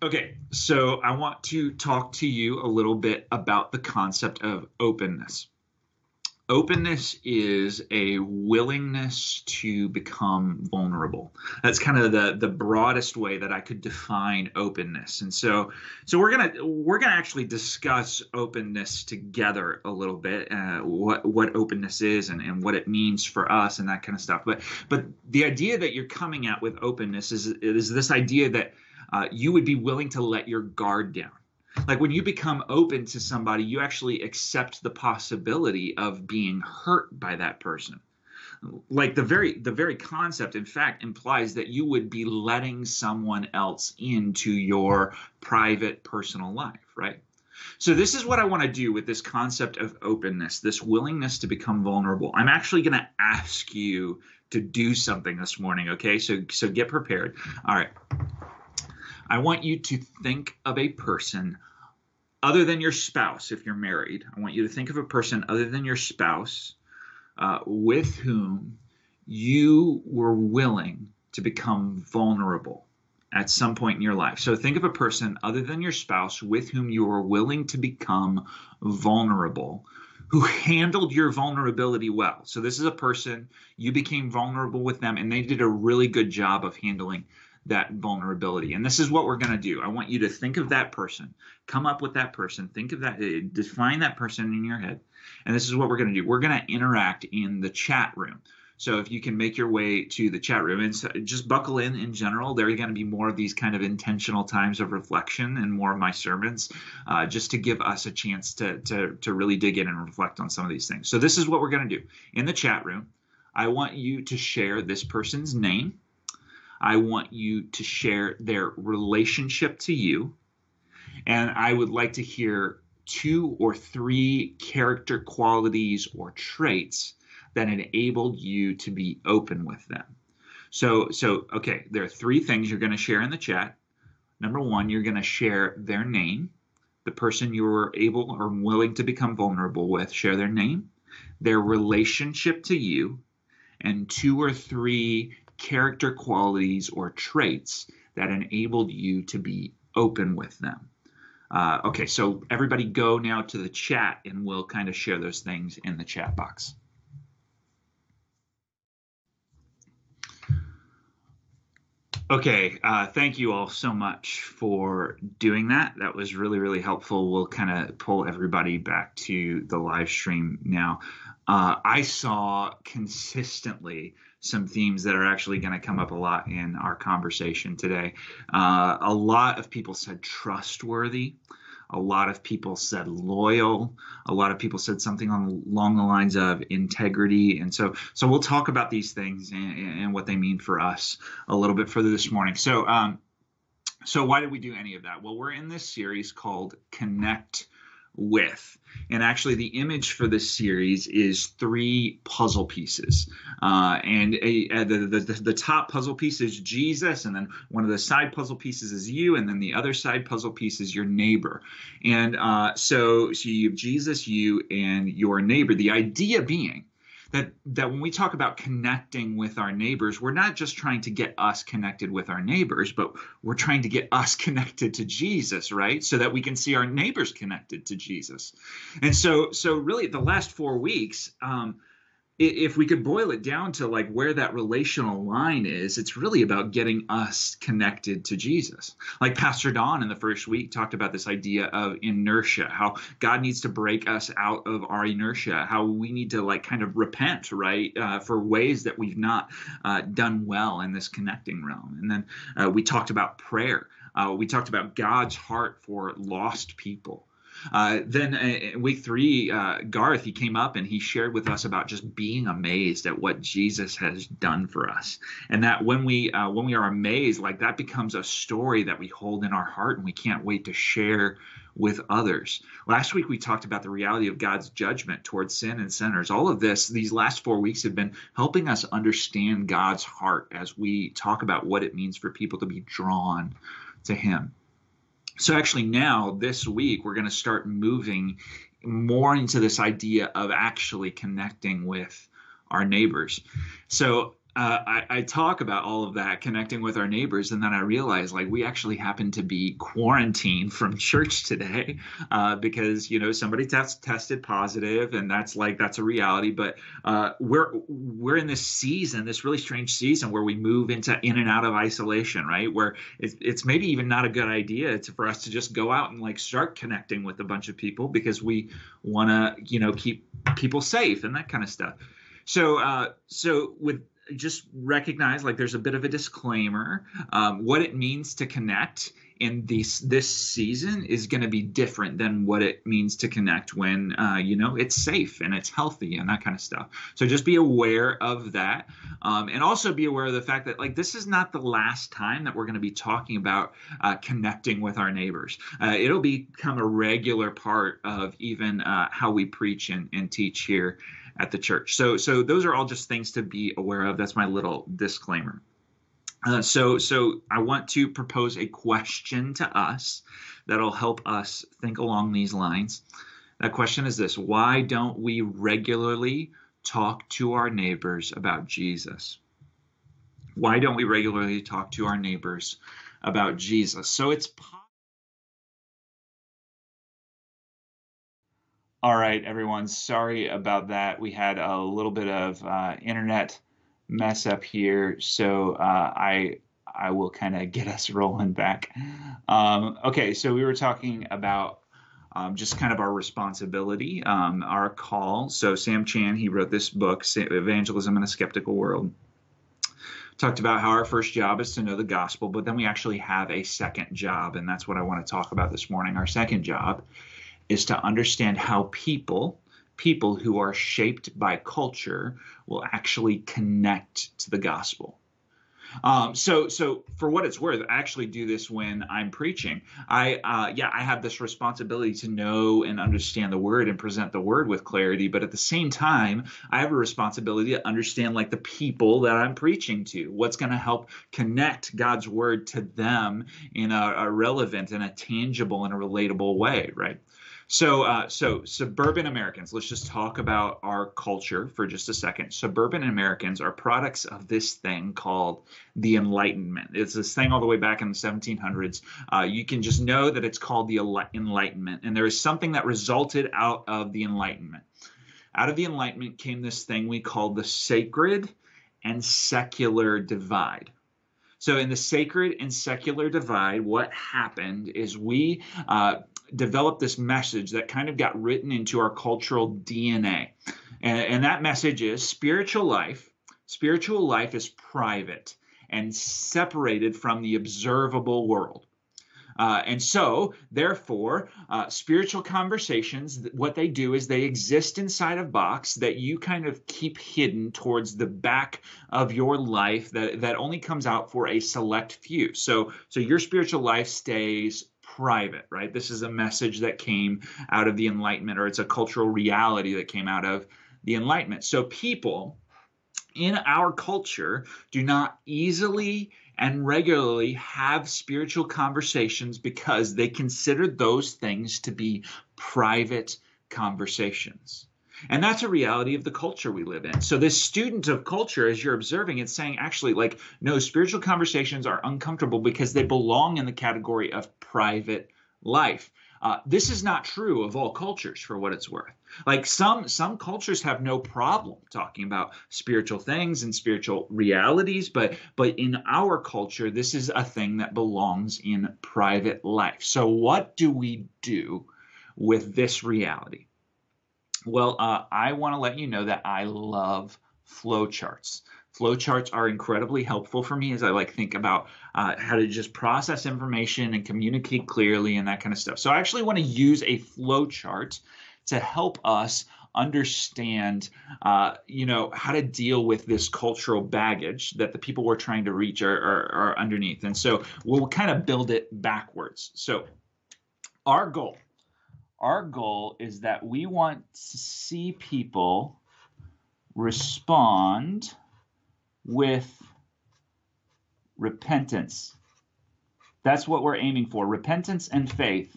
Okay, so I want to talk to you a little bit about the concept of openness. Openness is a willingness to become vulnerable. That's kind of the, the broadest way that I could define openness. And so, so we're gonna we're gonna actually discuss openness together a little bit, uh, what what openness is and, and what it means for us and that kind of stuff. But but the idea that you're coming at with openness is is this idea that uh, you would be willing to let your guard down. Like when you become open to somebody, you actually accept the possibility of being hurt by that person. Like the very the very concept, in fact, implies that you would be letting someone else into your private personal life, right? So this is what I want to do with this concept of openness, this willingness to become vulnerable. I'm actually going to ask you to do something this morning, okay? So so get prepared. All right. I want you to think of a person other than your spouse if you're married. I want you to think of a person other than your spouse uh, with whom you were willing to become vulnerable at some point in your life. So think of a person other than your spouse with whom you were willing to become vulnerable who handled your vulnerability well. So this is a person you became vulnerable with them and they did a really good job of handling that vulnerability. And this is what we're going to do. I want you to think of that person, come up with that person, think of that, uh, define that person in your head. And this is what we're going to do. We're going to interact in the chat room. So if you can make your way to the chat room and so just buckle in in general, there are going to be more of these kind of intentional times of reflection and more of my sermons, uh, just to give us a chance to, to, to really dig in and reflect on some of these things. So this is what we're going to do. In the chat room, I want you to share this person's name I want you to share their relationship to you. And I would like to hear two or three character qualities or traits that enabled you to be open with them. So, so okay, there are three things you're going to share in the chat. Number one, you're going to share their name, the person you were able or willing to become vulnerable with, share their name, their relationship to you, and two or three character qualities or traits that enabled you to be open with them. Uh, okay, so everybody go now to the chat and we'll kind of share those things in the chat box. Okay, uh, thank you all so much for doing that. That was really, really helpful. We'll kind of pull everybody back to the live stream now. Uh, I saw consistently some themes that are actually going to come up a lot in our conversation today. Uh, a lot of people said trustworthy. A lot of people said loyal. A lot of people said something on, along the lines of integrity. And so, so we'll talk about these things and, and what they mean for us a little bit further this morning. So, um, so why did we do any of that? Well, we're in this series called Connect with. And actually, the image for this series is three puzzle pieces. Uh, and a, a, the, the, the top puzzle piece is Jesus, and then one of the side puzzle pieces is you, and then the other side puzzle piece is your neighbor. And uh, so, so you have Jesus, you, and your neighbor. The idea being that that when we talk about connecting with our neighbors we're not just trying to get us connected with our neighbors but we're trying to get us connected to jesus right? So that we can see our neighbors connected to jesus. And so so really the last four weeks um, if we could boil it down to like where that relational line is, it's really about getting us connected to Jesus. Like Pastor Don in the first week talked about this idea of inertia, how God needs to break us out of our inertia, how we need to like kind of repent, right, uh, for ways that we've not uh, done well in this connecting realm. And then uh, we talked about prayer. Uh, we talked about God's heart for lost people. Uh, then uh, week three, uh, Garth he came up and he shared with us about just being amazed at what Jesus has done for us, and that when we uh, when we are amazed, like that becomes a story that we hold in our heart and we can't wait to share with others. Last week we talked about the reality of God's judgment towards sin and sinners. All of this, these last four weeks have been helping us understand God's heart as we talk about what it means for people to be drawn to Him. So actually now this week we're going to start moving more into this idea of actually connecting with our neighbors. So uh, I, I, talk about all of that connecting with our neighbors and then i realize like we actually happen to be quarantined from church today uh, because you know somebody test, tested positive and that's like that's a reality. But uh, we're we're in this season this really strange season where we move into in and out of isolation right? Where it's, it's maybe even not a good idea to, for us to just go out and like start connecting with a bunch of people because we want to you know keep people safe and that kind of stuff. So uh, so with just recognize like there's a bit of a disclaimer. Um, what it means to connect in this this season is going to be different than what it means to connect when uh, you know it's safe and it's healthy and that kind of stuff. So just be aware of that, um, and also be aware of the fact that like this is not the last time that we're going to be talking about uh, connecting with our neighbors. Uh, it'll become a regular part of even uh, how we preach and, and teach here at the church. So so those are all just things to be aware of. That's my little disclaimer. Uh, so so I want to propose a question to us that'll help us think along these lines. That question is this: Why don't we regularly talk to our neighbors about Jesus? Why don't we regularly talk to our neighbors about Jesus? So it's All right, everyone. Sorry about that. We had a little bit of uh, internet mess up here, so uh, I I will kind of get us rolling back. Um, okay, so we were talking about um, just kind of our responsibility, um, our call. So Sam Chan, he wrote this book, Evangelism in a Skeptical World. Talked about how our first job is to know the gospel, but then we actually have a second job, and that's what I want to talk about this morning. Our second job is to understand how people people who are shaped by culture will actually connect to the gospel. Um, so, so for what it's worth, I actually do this when I'm preaching. I, uh, yeah, I have this responsibility to know and understand the word and present the word with clarity. But at the same time, I have a responsibility to understand like the people that I'm preaching to. What's going to help connect God's word to them in a, a relevant and a tangible and a relatable way, right? So, uh, so suburban Americans. Let's just talk about our culture for just a second. Suburban Americans are products of this thing called the Enlightenment. It's this thing all the way back in the 1700s. Uh, you can just know that it's called the Enlightenment, and there is something that resulted out of the Enlightenment. Out of the Enlightenment came this thing we call the sacred and secular divide. So, in the sacred and secular divide, what happened is we uh, developed this message that kind of got written into our cultural DNA. And, and that message is spiritual life. Spiritual life is private and separated from the observable world. Uh, and so, therefore, uh, spiritual conversations, what they do is they exist inside a box that you kind of keep hidden towards the back of your life that, that only comes out for a select few. So, so your spiritual life stays private, right? This is a message that came out of the Enlightenment, or it's a cultural reality that came out of the Enlightenment. So people in our culture do not easily and regularly have spiritual conversations because they consider those things to be private conversations. And that's a reality of the culture we live in. So, this student of culture, as you're observing, it's saying actually, like, no, spiritual conversations are uncomfortable because they belong in the category of private life. Uh, this is not true of all cultures, for what it's worth. Like some some cultures have no problem talking about spiritual things and spiritual realities, but but in our culture, this is a thing that belongs in private life. So, what do we do with this reality? Well, uh, I want to let you know that I love flowcharts. Flowcharts are incredibly helpful for me as I like think about uh, how to just process information and communicate clearly and that kind of stuff. So I actually want to use a flowchart to help us understand, uh, you know, how to deal with this cultural baggage that the people we're trying to reach are, are, are underneath. And so we'll kind of build it backwards. So our goal our goal is that we want to see people respond with repentance. That's what we're aiming for repentance and faith.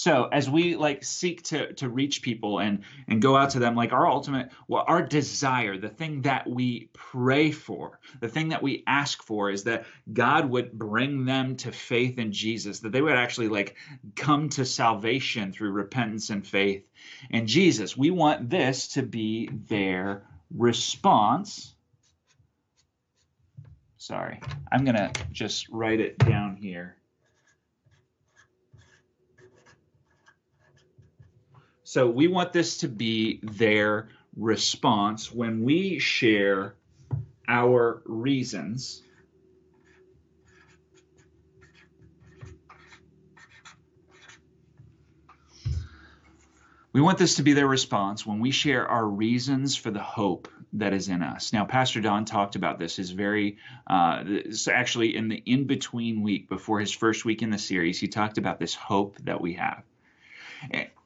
So as we like seek to to reach people and and go out to them, like our ultimate, well, our desire, the thing that we pray for, the thing that we ask for, is that God would bring them to faith in Jesus, that they would actually like come to salvation through repentance and faith in Jesus. We want this to be their response. Sorry, I'm gonna just write it down here. So we want this to be their response when we share our reasons. We want this to be their response when we share our reasons for the hope that is in us. Now, Pastor Don talked about this. Is very uh, actually in the in between week before his first week in the series. He talked about this hope that we have.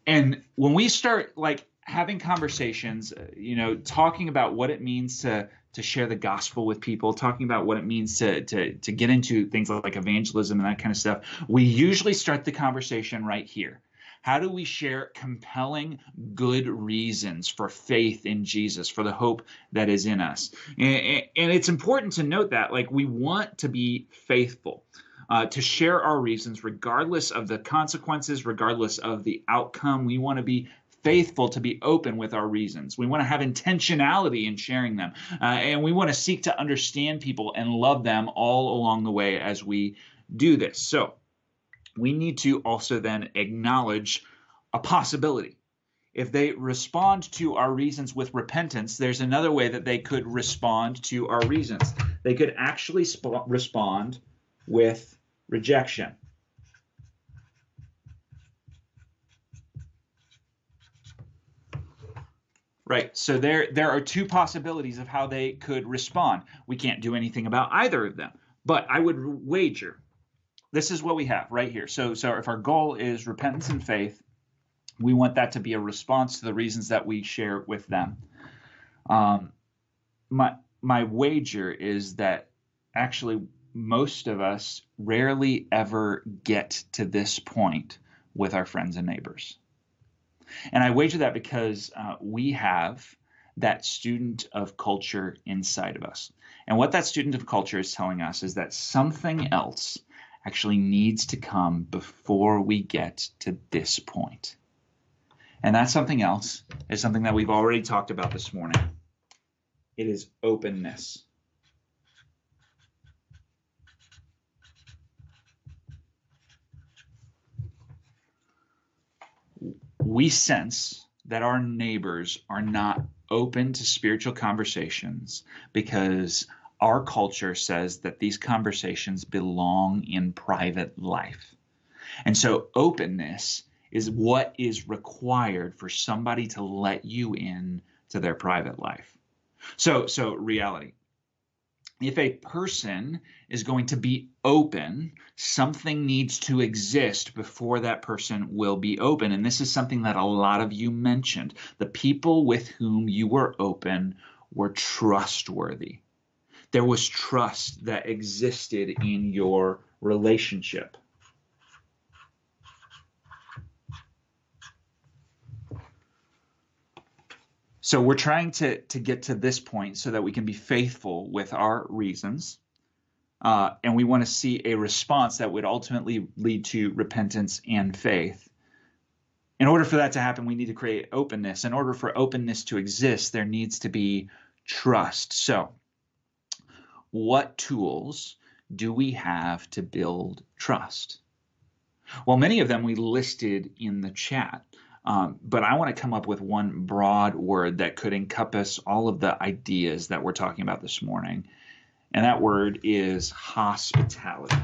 And when we start like having conversations, uh, you know, talking about what it means to to share the gospel with people, talking about what it means to to to get into things like evangelism and that kind of stuff, we usually start the conversation right here. How do we share compelling good reasons for faith in Jesus, for the hope that is in us? And, and it's important to note that, like, we want to be faithful uh, to share our reasons, regardless of the consequences, regardless of the outcome. We want to be faithful to be open with our reasons. We want to have intentionality in sharing them. Uh, and we want to seek to understand people and love them all along the way as we do this. So we need to also then acknowledge a possibility. If they respond to our reasons with repentance, there's another way that they could respond to our reasons. They could actually sp- respond with rejection. Right. So there there are two possibilities of how they could respond. We can't do anything about either of them. But I would wager this is what we have right here. So so if our goal is repentance and faith, we want that to be a response to the reasons that we share with them. Um, my my wager is that actually most of us rarely ever get to this point with our friends and neighbors. And I wager that because uh, we have that student of culture inside of us. And what that student of culture is telling us is that something else actually needs to come before we get to this point. And that something else is something that we've already talked about this morning. It is openness. We sense that our neighbors are not open to spiritual conversations because our culture says that these conversations belong in private life. And so openness is what is required for somebody to let you in to their private life. So so reality if a person is going to be open, something needs to exist before that person will be open. And this is something that a lot of you mentioned. The people with whom you were open were trustworthy. There was trust that existed in your relationship. So we're trying to, to get to this point so that we can be faithful with our reasons. Uh, and we want to see a response that would ultimately lead to repentance and faith. In order for that to happen, we need to create openness. In order for openness to exist, there needs to be trust. So, what tools do we have to build trust? Well, many of them we listed in the chat. Um, but I want to come up with one broad word that could encompass all of the ideas that we're talking about this morning. And that word is hospitality.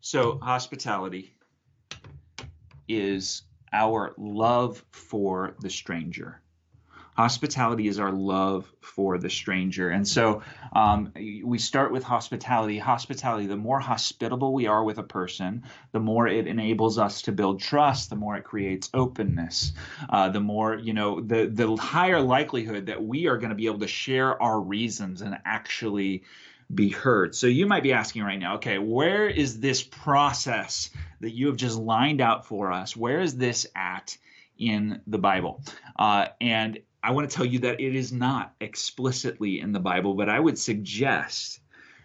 So, hospitality is our love for the stranger. Hospitality is our love for the stranger. And so um, we start with hospitality. Hospitality, the more hospitable we are with a person, the more it enables us to build trust, the more it creates openness, uh, the more, you know, the, the higher likelihood that we are going to be able to share our reasons and actually be heard. So you might be asking right now, okay, where is this process that you have just lined out for us? Where is this at in the Bible? Uh, and I want to tell you that it is not explicitly in the Bible, but I would suggest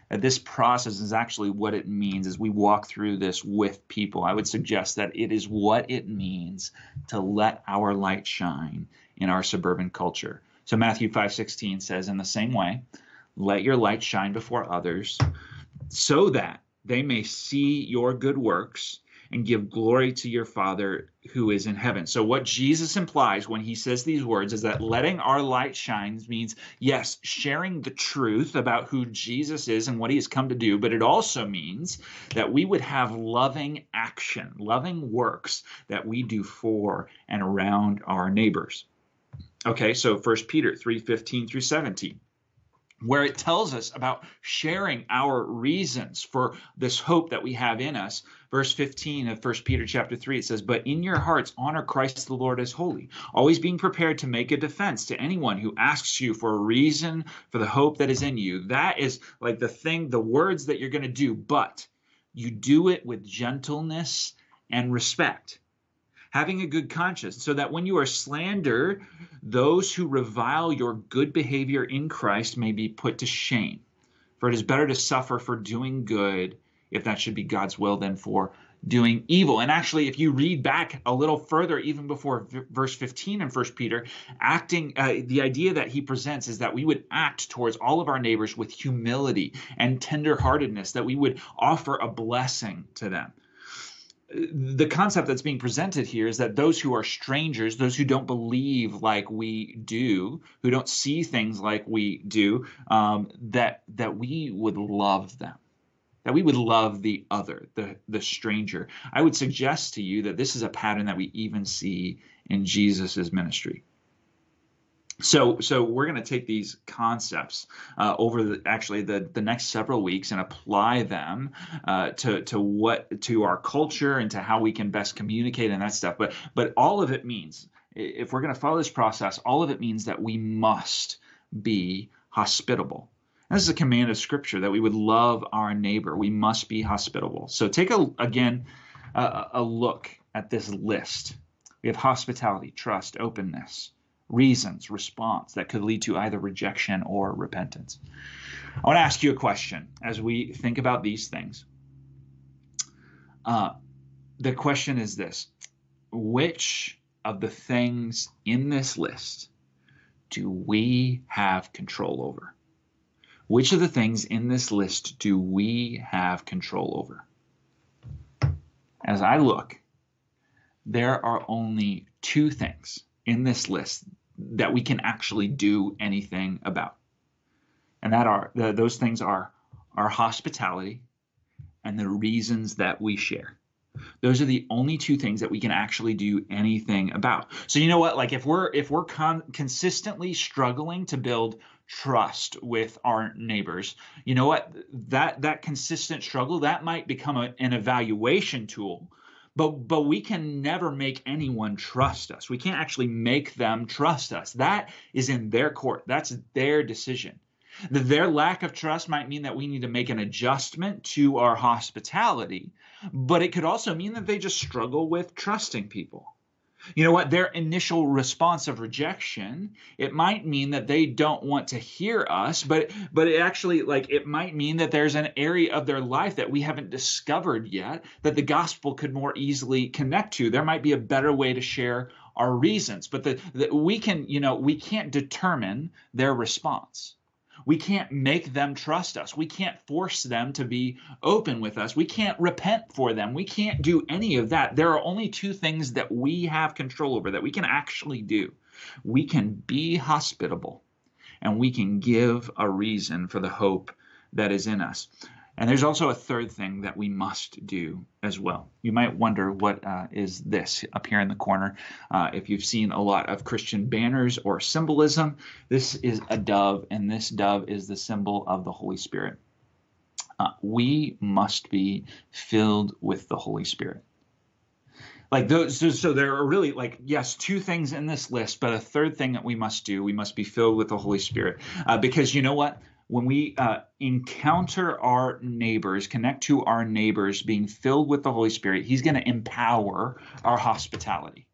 that this process is actually what it means as we walk through this with people. I would suggest that it is what it means to let our light shine in our suburban culture. So Matthew 5:16 says in the same way, let your light shine before others so that they may see your good works and give glory to your Father who is in heaven. So, what Jesus implies when he says these words is that letting our light shine means, yes, sharing the truth about who Jesus is and what he has come to do, but it also means that we would have loving action, loving works that we do for and around our neighbors. Okay, so 1 Peter 3 15 through 17 where it tells us about sharing our reasons for this hope that we have in us. Verse 15 of 1 Peter chapter 3 it says, "But in your hearts honor Christ the Lord as holy, always being prepared to make a defense to anyone who asks you for a reason for the hope that is in you." That is like the thing, the words that you're going to do, but you do it with gentleness and respect having a good conscience, so that when you are slandered, those who revile your good behavior in Christ may be put to shame. For it is better to suffer for doing good, if that should be God's will, than for doing evil. And actually, if you read back a little further, even before v- verse 15 in First Peter, acting, uh, the idea that he presents is that we would act towards all of our neighbors with humility and tenderheartedness, that we would offer a blessing to them the concept that's being presented here is that those who are strangers, those who don't believe like we do, who don't see things like we do, um, that that we would love them, that we would love the other, the the stranger. I would suggest to you that this is a pattern that we even see in Jesus's ministry so so we're going to take these concepts uh, over the, actually the, the next several weeks and apply them uh, to to what to our culture and to how we can best communicate and that stuff. But but all of it means if we're going to follow this process all of it means that we must be hospitable. This is a command of scripture that we would love our neighbor. We must be hospitable. So take a again a, a look at this list. We have hospitality trust openness reasons, response that could lead to either rejection or repentance. I want to ask you a question as we think about these things. Uh, the question is this Which of the things in this list do we have control over? Which of the things in this list do we have control over? As I look, there are only two things in this list that we can actually do anything about. And that are the, those things are our hospitality and the reasons that we share. Those are the only two things that we can actually do anything about. So you know what? Like if we're if we're con- consistently struggling to build trust with our neighbors, you know what? That that consistent struggle that might become a, an evaluation tool but but we can never make anyone trust us. We can't actually make them trust us. That is in their court. That's their decision. Their lack of trust might mean that we need to make an adjustment to our hospitality but it could also mean that they just struggle with trusting people you know what? Their initial response of rejection it might mean that they don't want to hear us but but it actually like it might mean that there's an area of their life that we haven't discovered yet that the gospel could more easily connect to. There might be a better way to share our reasons but the, the we can you know we can't determine their response we can't make them trust us. We can't force them to be open with us. We can't repent for them. We can't do any of that. There are only two things that we have control over that we can actually do. We can be hospitable and we can give a reason for the hope that is in us. And there's also a third thing that we must do as well. You might wonder what uh, is this up here in the corner. Uh, if you've seen a lot of Christian banners or symbolism, this is a dove, and this dove is the symbol of the Holy Spirit. Uh, we must be filled with the Holy Spirit. Like those, so, so there are really like yes, two things in this list, but a third thing that we must do: we must be filled with the Holy Spirit, uh, because you know what? When we uh, encounter our neighbors, connect to our neighbors, being filled with the Holy Spirit, He's going to empower our hospitality.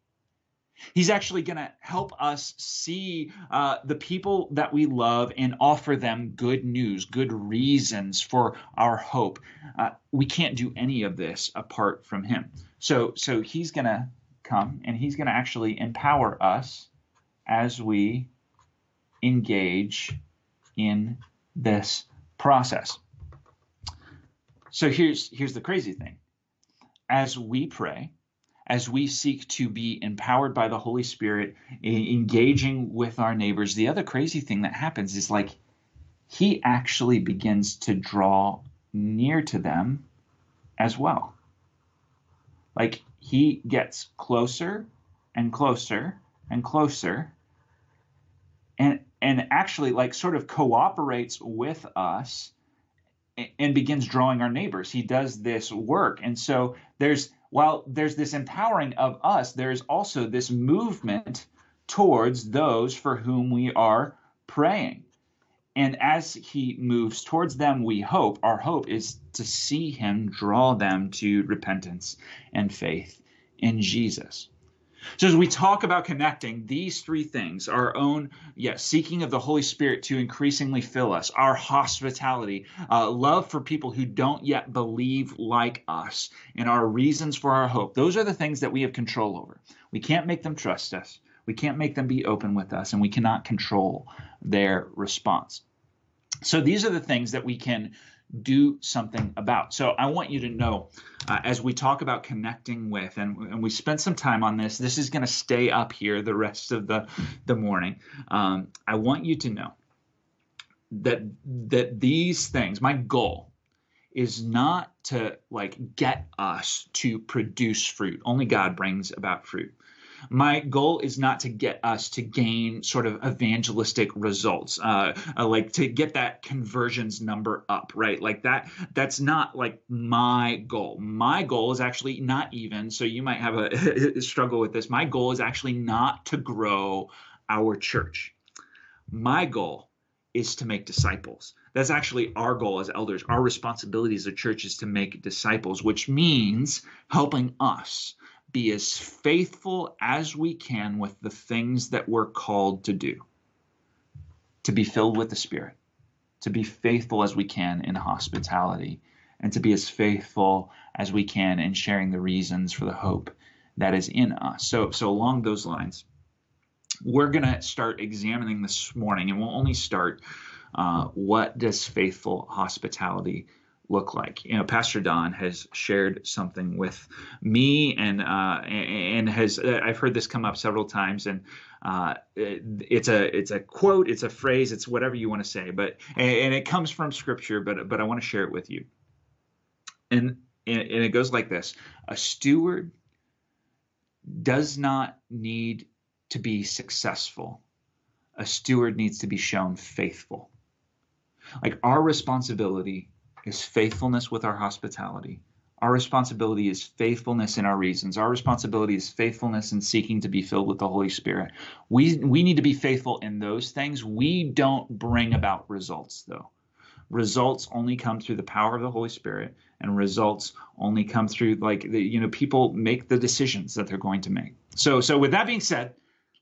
He's actually going to help us see uh, the people that we love and offer them good news, good reasons for our hope. Uh, we can't do any of this apart from Him. So, so He's going to come and He's going to actually empower us as we engage in this process. So here's here's the crazy thing. As we pray, as we seek to be empowered by the Holy Spirit, engaging with our neighbors, the other crazy thing that happens is like he actually begins to draw near to them as well. Like he gets closer and closer and closer. And and actually like sort of cooperates with us and begins drawing our neighbors. He does this work. And so there's while there's this empowering of us, there's also this movement towards those for whom we are praying. And as he moves towards them, we hope, our hope is to see him draw them to repentance and faith in Jesus. So as we talk about connecting these three things, our own yes, seeking of the Holy Spirit to increasingly fill us, our hospitality, uh, love for people who don't yet believe like us, and our reasons for our hope, those are the things that we have control over. We can't make them trust us. We can't make them be open with us, and we cannot control their response. So these are the things that we can do something about. So I want you to know uh, as we talk about connecting with, and, and we spent some time on this, this is going to stay up here the rest of the, the morning. Um, I want you to know that that these things, my goal is not to like get us to produce fruit. Only God brings about fruit my goal is not to get us to gain sort of evangelistic results, uh, uh, like to get that conversions number up, right? Like that, that's not like my goal. My goal is actually not even, so you might have a struggle with this. My goal is actually not to grow our church. My goal is to make disciples. That's actually our goal as elders. Our responsibility as a church is to make disciples, which means helping us be as faithful as we can with the things that we're called to do, to be filled with the Spirit, to be faithful as we can in hospitality, and to be as faithful as we can in sharing the reasons for the hope that is in us. So, so along those lines, we're going to start examining this morning, and we'll only start uh, what does faithful hospitality look like. You know, Pastor Don has shared something with me, and uh, and has I've heard this come up several times, and uh, it's a it's a quote, it's a phrase, it's whatever you want to say, but and it comes from Scripture, but but I want to share it with you, and and it goes like this: A steward does not need to be successful. A steward needs to be shown faithful. Like our responsibility is faithfulness with our hospitality. Our responsibility is faithfulness in our reasons. Our responsibility is faithfulness in seeking to be filled with the Holy Spirit. We, we need to be faithful in those things. We don't bring about results, though. Results only come through the power of the Holy Spirit, and results only come through like the, you know people make the decisions that they're going to make. So so with that being said,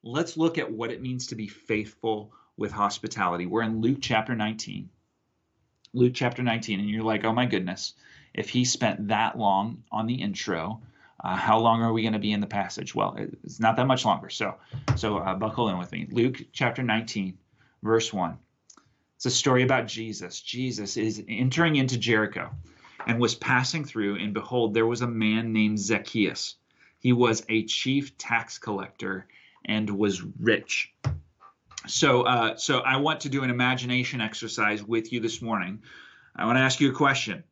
let's look at what it means to be faithful with hospitality. We're in Luke chapter 19. Luke chapter 19, and you're like, oh my goodness, if he spent that long on the intro, uh, how long are we going to be in the passage? Well, it's not that much longer. So, so uh, buckle in with me. Luke chapter 19, verse 1. It's a story about Jesus. Jesus is entering into Jericho and was passing through, and behold, there was a man named Zacchaeus. He was a chief tax collector and was rich. So, uh, so I want to do an imagination exercise with you this morning. I want to ask you a question.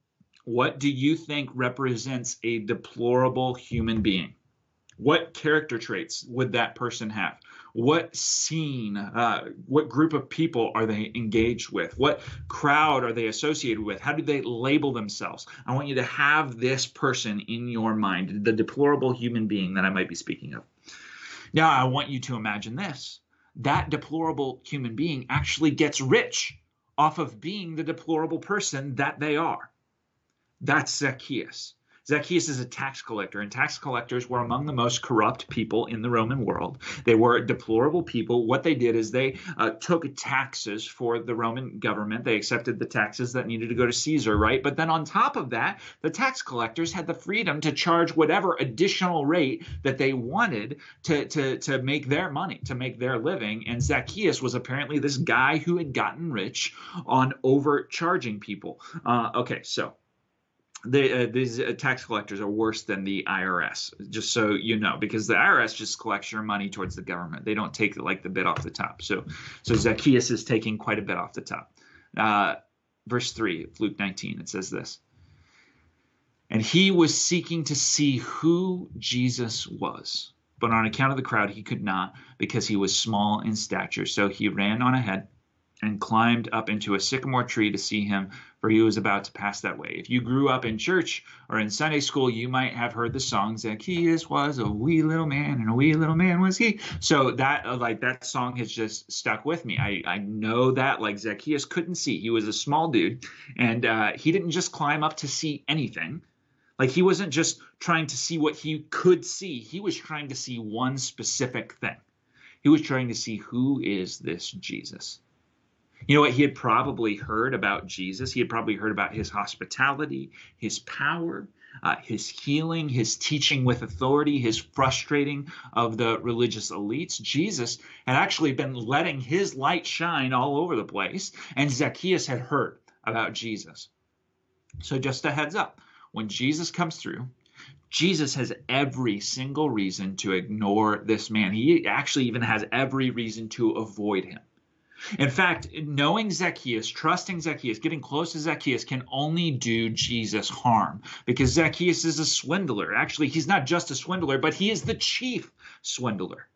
What do you think represents a deplorable human being? What character traits would that person have? What scene, uh, what group of people are they engaged with? What crowd are they associated with? How do they label themselves? I want you to have this person in your mind, the deplorable human being that I might be speaking of. Now, I want you to imagine this that deplorable human being actually gets rich off of being the deplorable person that they are. That's Zacchaeus. Zacchaeus is a tax collector, and tax collectors were among the most corrupt people in the Roman world. They were deplorable people. What they did is they uh, took taxes for the Roman government. They accepted the taxes that needed to go to Caesar, right? But then on top of that, the tax collectors had the freedom to charge whatever additional rate that they wanted to, to, to make their money, to make their living. And Zacchaeus was apparently this guy who had gotten rich on overcharging people. Uh, okay, so uh, these uh, tax collectors are worse than the IRS, just so you know, because the IRS just collects your money towards the government. They don't take like the bit off the top. So, so Zacchaeus is taking quite a bit off the top. Uh, verse three, Luke 19, it says this. And he was seeking to see who Jesus was, but on account of the crowd, he could not because he was small in stature. So he ran on ahead and climbed up into a sycamore tree to see him, for he was about to pass that way. If you grew up in church or in Sunday school, you might have heard the song Zacchaeus was a wee little man, and a wee little man was he. So that uh, like that song has just stuck with me. I I know that like Zacchaeus couldn't see. He was a small dude, and uh, he didn't just climb up to see anything. Like he wasn't just trying to see what he could see. He was trying to see one specific thing. He was trying to see who is this Jesus. You know what? He had probably heard about Jesus. He had probably heard about his hospitality, his power, uh, his healing, his teaching with authority, his frustrating of the religious elites. Jesus had actually been letting his light shine all over the place, and Zacchaeus had heard about Jesus. So, just a heads up when Jesus comes through, Jesus has every single reason to ignore this man. He actually even has every reason to avoid him. In fact, knowing Zacchaeus, trusting Zacchaeus, getting close to Zacchaeus can only do Jesus harm because Zacchaeus is a swindler. Actually, he's not just a swindler, but he is the chief swindler.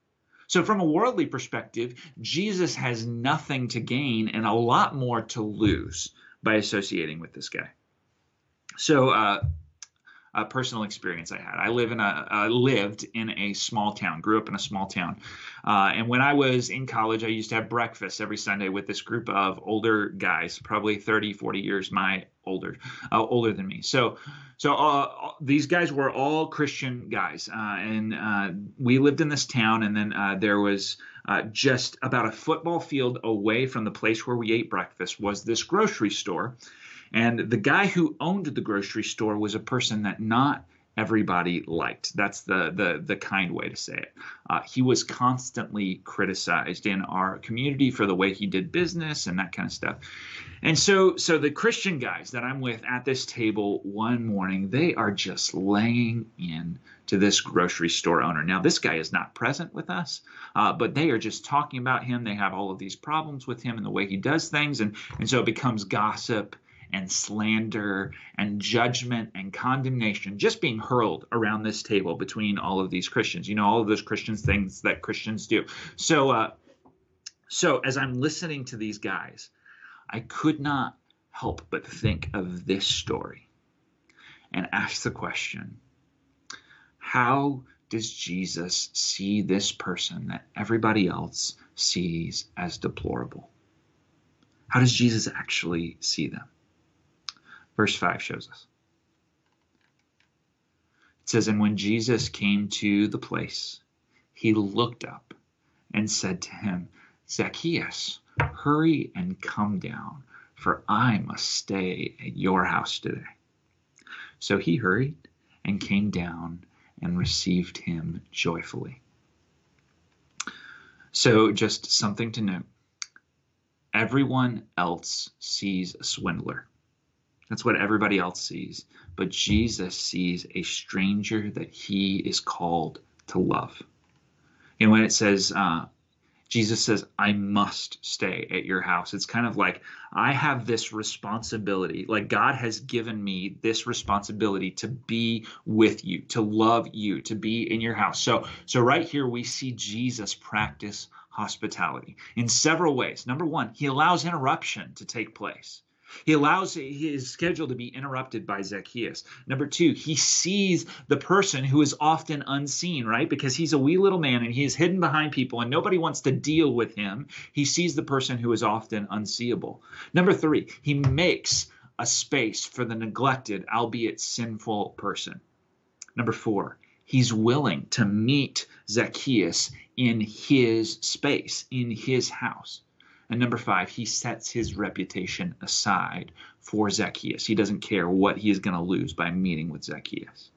So, from a worldly perspective, Jesus has nothing to gain and a lot more to lose by associating with this guy. So, uh, a personal experience I had. I live in a uh, lived in a small town, grew up in a small town, uh, and when I was in college, I used to have breakfast every Sunday with this group of older guys, probably 30, 40 years my older, uh, older than me. So, so uh, these guys were all Christian guys, uh, and uh, we lived in this town, and then there was. just about a football field away from the place where we ate breakfast was this grocery store, and the guy who owned the grocery store was a person that not everybody liked. That's the the the kind way to say it. Uh, he was constantly criticized in our community for the way he did business and that kind of stuff. And so so the Christian guys that I'm with at this table one morning, they are just laying in to this grocery store owner. Now this guy is not present with us, uh, but they are just talking about him. They have all of these problems with him and the way he does things, and and so it becomes gossip and slander and judgment and condemnation just being hurled around this table between all of these Christians. You know, all of those Christians things that Christians do. So, uh, so as I'm listening to these guys, I could not help but think of this story and ask the question how does Jesus see this person that everybody else sees as deplorable? How does Jesus actually see them? Verse 5 shows us. It says, And when Jesus came to the place, he looked up and said to him, Zacchaeus, hurry and come down, for I must stay at your house today. So he hurried and came down and received him joyfully. So, just something to note everyone else sees a swindler. That's what everybody else sees. But Jesus sees a stranger that he is called to love. And when it says, uh, Jesus says, I must stay at your house. It's kind of like I have this responsibility. Like God has given me this responsibility to be with you, to love you, to be in your house. So, so right here we see Jesus practice hospitality in several ways. Number one, he allows interruption to take place. He allows his schedule to be interrupted by Zacchaeus. Number two, he sees the person who is often unseen, right? Because he's a wee little man and he is hidden behind people and nobody wants to deal with him. He sees the person who is often unseeable. Number three, he makes a space for the neglected, albeit sinful person. Number four, he's willing to meet Zacchaeus in his space, in his house. And number five, he sets his reputation aside for Zacchaeus. He doesn't care what he is going to lose by meeting with Zacchaeus.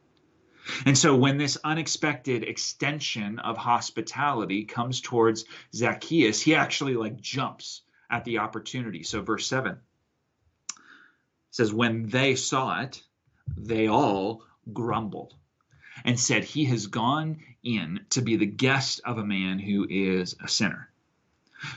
And so when this unexpected extension of hospitality comes towards Zacchaeus, he actually like jumps at the opportunity. So verse 7 says when they saw it, they all grumbled and said he has gone in to be the guest of a man who is a sinner.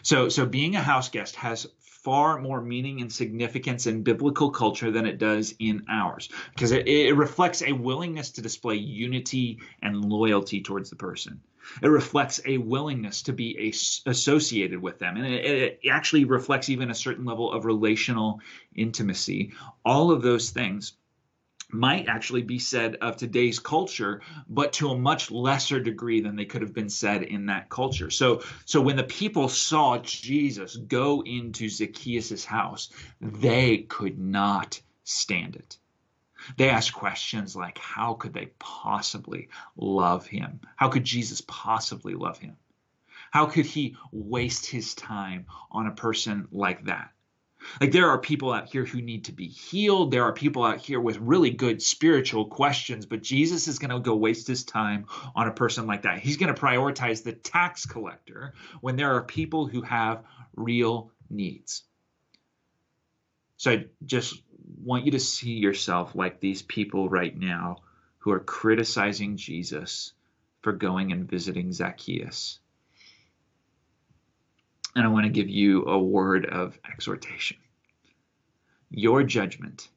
So, so being a house guest has far more meaning and significance in biblical culture than it does in ours because it, it reflects a willingness to display unity and loyalty towards the person. It reflects a willingness to be a, associated with them. And it, it actually reflects even a certain level of relational intimacy. All of those things might actually be said of today's culture, but to a much lesser degree than they could have been said in that culture. So, so when the people saw Jesus go into Zacchaeus' house, they could not stand it. They asked questions like, how could they possibly love him? How could Jesus possibly love him? How could he waste his time on a person like that? Like there are people out here who need to be healed. There are people out here with really good spiritual questions, but Jesus is going to go waste his time on a person like that. He's going to prioritize the tax collector when there are people who have real needs. So I just want you to see yourself like these people right now who are criticizing Jesus for going and visiting Zacchaeus and I want to give you a word of exhortation. Your judgment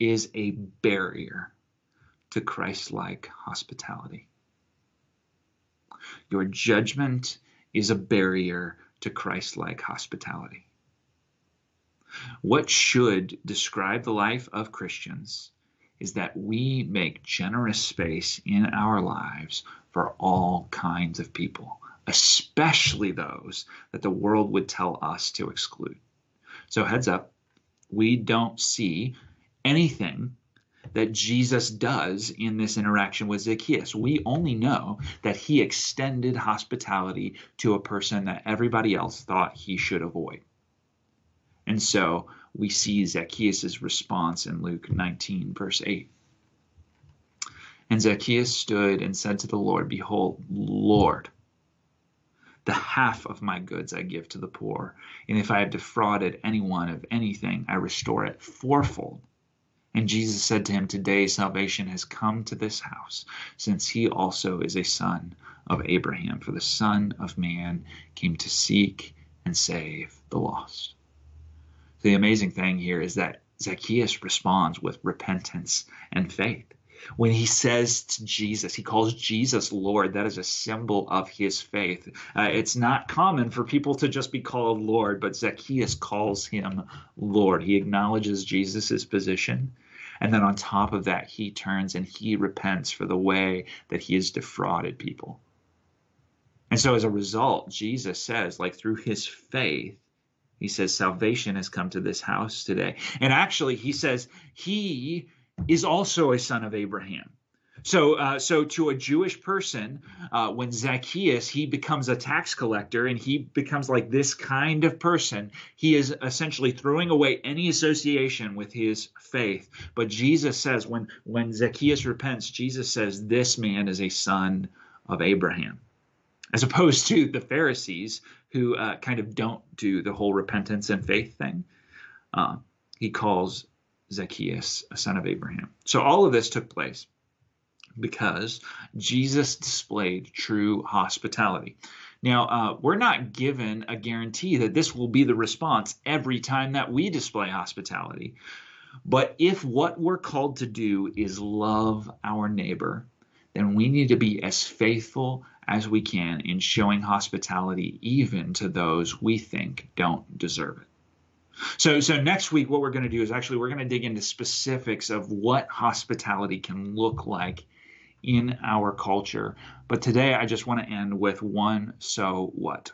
is a barrier to Christ like hospitality. Your judgment is a barrier to Christ like hospitality. What should describe the life of Christians is that we make generous space in our lives for all kinds of people especially those that the world would tell us to exclude. So, heads up, we don't see anything that Jesus does in this interaction with Zacchaeus. We only know that he extended hospitality to a person that everybody else thought he should avoid. And so we see Zacchaeus' response in Luke 19, verse 8. And Zacchaeus stood and said to the Lord, Behold, Lord, the half of my goods I give to the poor. And if I have defrauded anyone of anything, I restore it fourfold. And Jesus said to him, Today salvation has come to this house, since he also is a son of Abraham. For the Son of Man came to seek and save the lost. The amazing thing here is that Zacchaeus responds with repentance and faith. When he says to Jesus, he calls Jesus Lord, that is a symbol of his faith. Uh, it's not common for people to just be called Lord, but Zacchaeus calls him Lord. He acknowledges Jesus' position. And then on top of that, he turns and he repents for the way that he has defrauded people. And so as a result, Jesus says, like through his faith, he says, salvation has come to this house today. And actually, he says, he is also a son of Abraham. So, uh, so to a Jewish person, uh, when Zacchaeus he becomes a tax collector and he becomes like this kind of person, he is essentially throwing away any association with his faith. But Jesus says, when when Zacchaeus repents, Jesus says this man is a son of Abraham, as opposed to the Pharisees who uh, kind of don't do the whole repentance and faith thing. Uh, he calls Zacchaeus, a son of Abraham. So all of this took place because Jesus displayed true hospitality. Now, uh, we're not given a guarantee that this will be the response every time that we display hospitality. But if what we're called to do is love our neighbor, then we need to be as faithful as we can in showing hospitality even to those we think don't deserve it. So, so next week, what we're going to do is actually we're going to dig into specifics of what hospitality can look like in our culture. But today, I just want to end with one so what.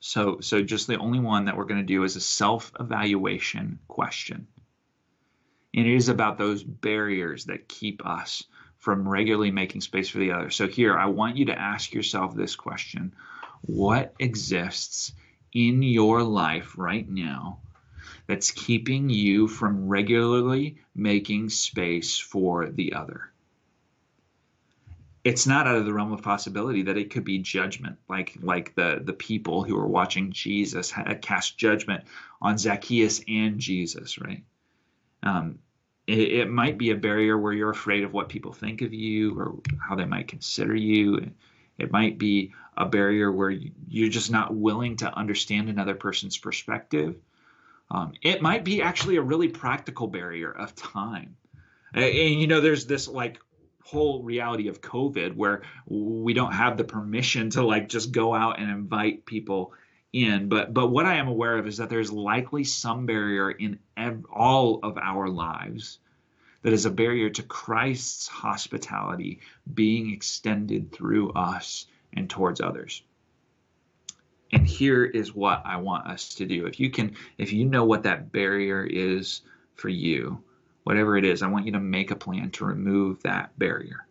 So, so just the only one that we're going to do is a self-evaluation question. And it is about those barriers that keep us from regularly making space for the other. So here, I want you to ask yourself this question. What exists in your life right now that's keeping you from regularly making space for the other? It's not out of the realm of possibility that it could be judgment, like like the the people who were watching Jesus cast judgment on Zacchaeus and Jesus, right? Um, it, it might be a barrier where you're afraid of what people think of you or how they might consider you. It might be a barrier where you're just not willing to understand another person's perspective. Um, it might be actually a really practical barrier of time. And, and, you know, there's this like whole reality of COVID where we don't have the permission to like just go out and invite people in. But but what I am aware of is that there's likely some barrier in ev- all of our lives that is a barrier to Christ's hospitality being extended through us and towards others. And here is what I want us to do. If you can, if you know what that barrier is for you, whatever it is, I want you to make a plan to remove that barrier.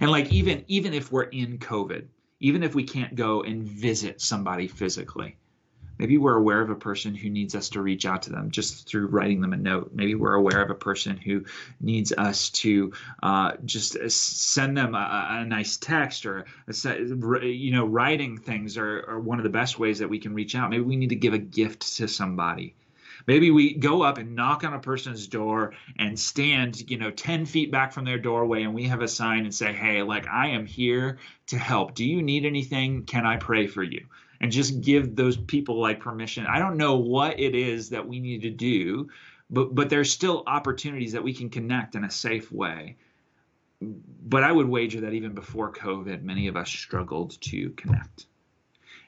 And like even even if we're in COVID, even if we can't go and visit somebody physically, Maybe we're aware of a person who needs us to reach out to them just through writing them a note. Maybe we're aware of a person who needs us to uh, just send them a, a nice text or a, you know writing things are, are one of the best ways that we can reach out. Maybe we need to give a gift to somebody. Maybe we go up and knock on a person's door and stand, you know, 10 feet back from their doorway and we have a sign and say, hey, like, I am here to help. Do you need anything? Can I pray for you? And just give those people like permission. I don't know what it is that we need to do, but but there's still opportunities that we can connect in a safe way. But I would wager that even before COVID, many of us struggled to connect.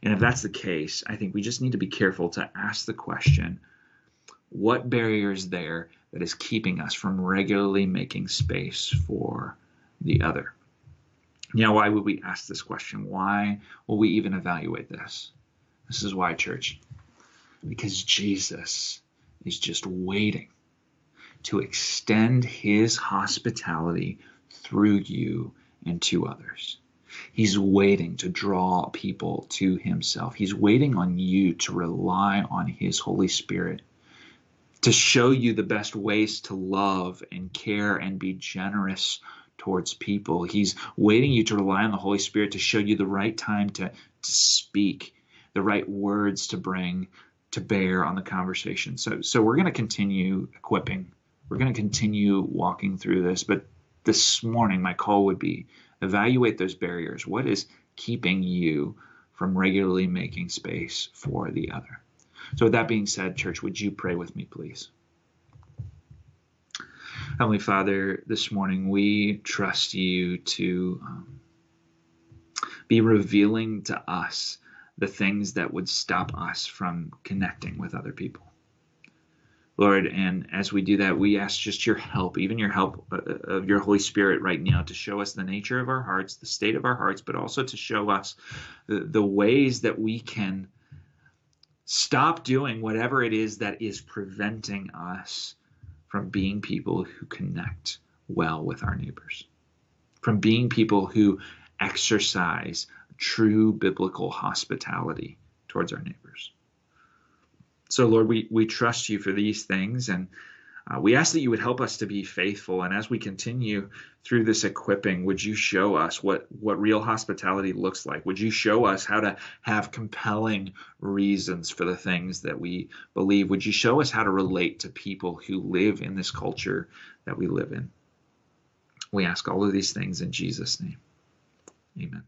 And if that's the case, I think we just need to be careful to ask the question what barrier is there that is keeping us from regularly making space for the other? Now, why would we ask this question? Why will we even evaluate this? This is why, church. Because Jesus is just waiting to extend his hospitality through you and to others. He's waiting to draw people to himself. He's waiting on you to rely on his Holy Spirit to show you the best ways to love and care and be generous towards people. He's waiting you to rely on the Holy Spirit to show you the right time to, to speak, the right words to bring to bear on the conversation. So, so we're going to continue equipping. We're going to continue walking through this. But this morning, my call would be evaluate those barriers. What is keeping you from regularly making space for the other? So, with that being said, church, would you pray with me, please? Heavenly Father, this morning we trust you to um, be revealing to us the things that would stop us from connecting with other people. Lord, and as we do that, we ask just your help, even your help uh, uh, of your Holy Spirit right now to show us the nature of our hearts, the state of our hearts, but also to show us the, the ways that we can stop doing whatever it is that is preventing us from being people who connect well with our neighbors, from being people who exercise true biblical hospitality towards our neighbors. So, Lord, we, we trust you for these things and uh, we ask that you would help us to be faithful. And as we continue through this equipping, would you show us what, what real hospitality looks like? Would you show us how to have compelling reasons for the things that we believe? Would you show us how to relate to people who live in this culture that we live in? We ask all of these things in Jesus' name. Amen.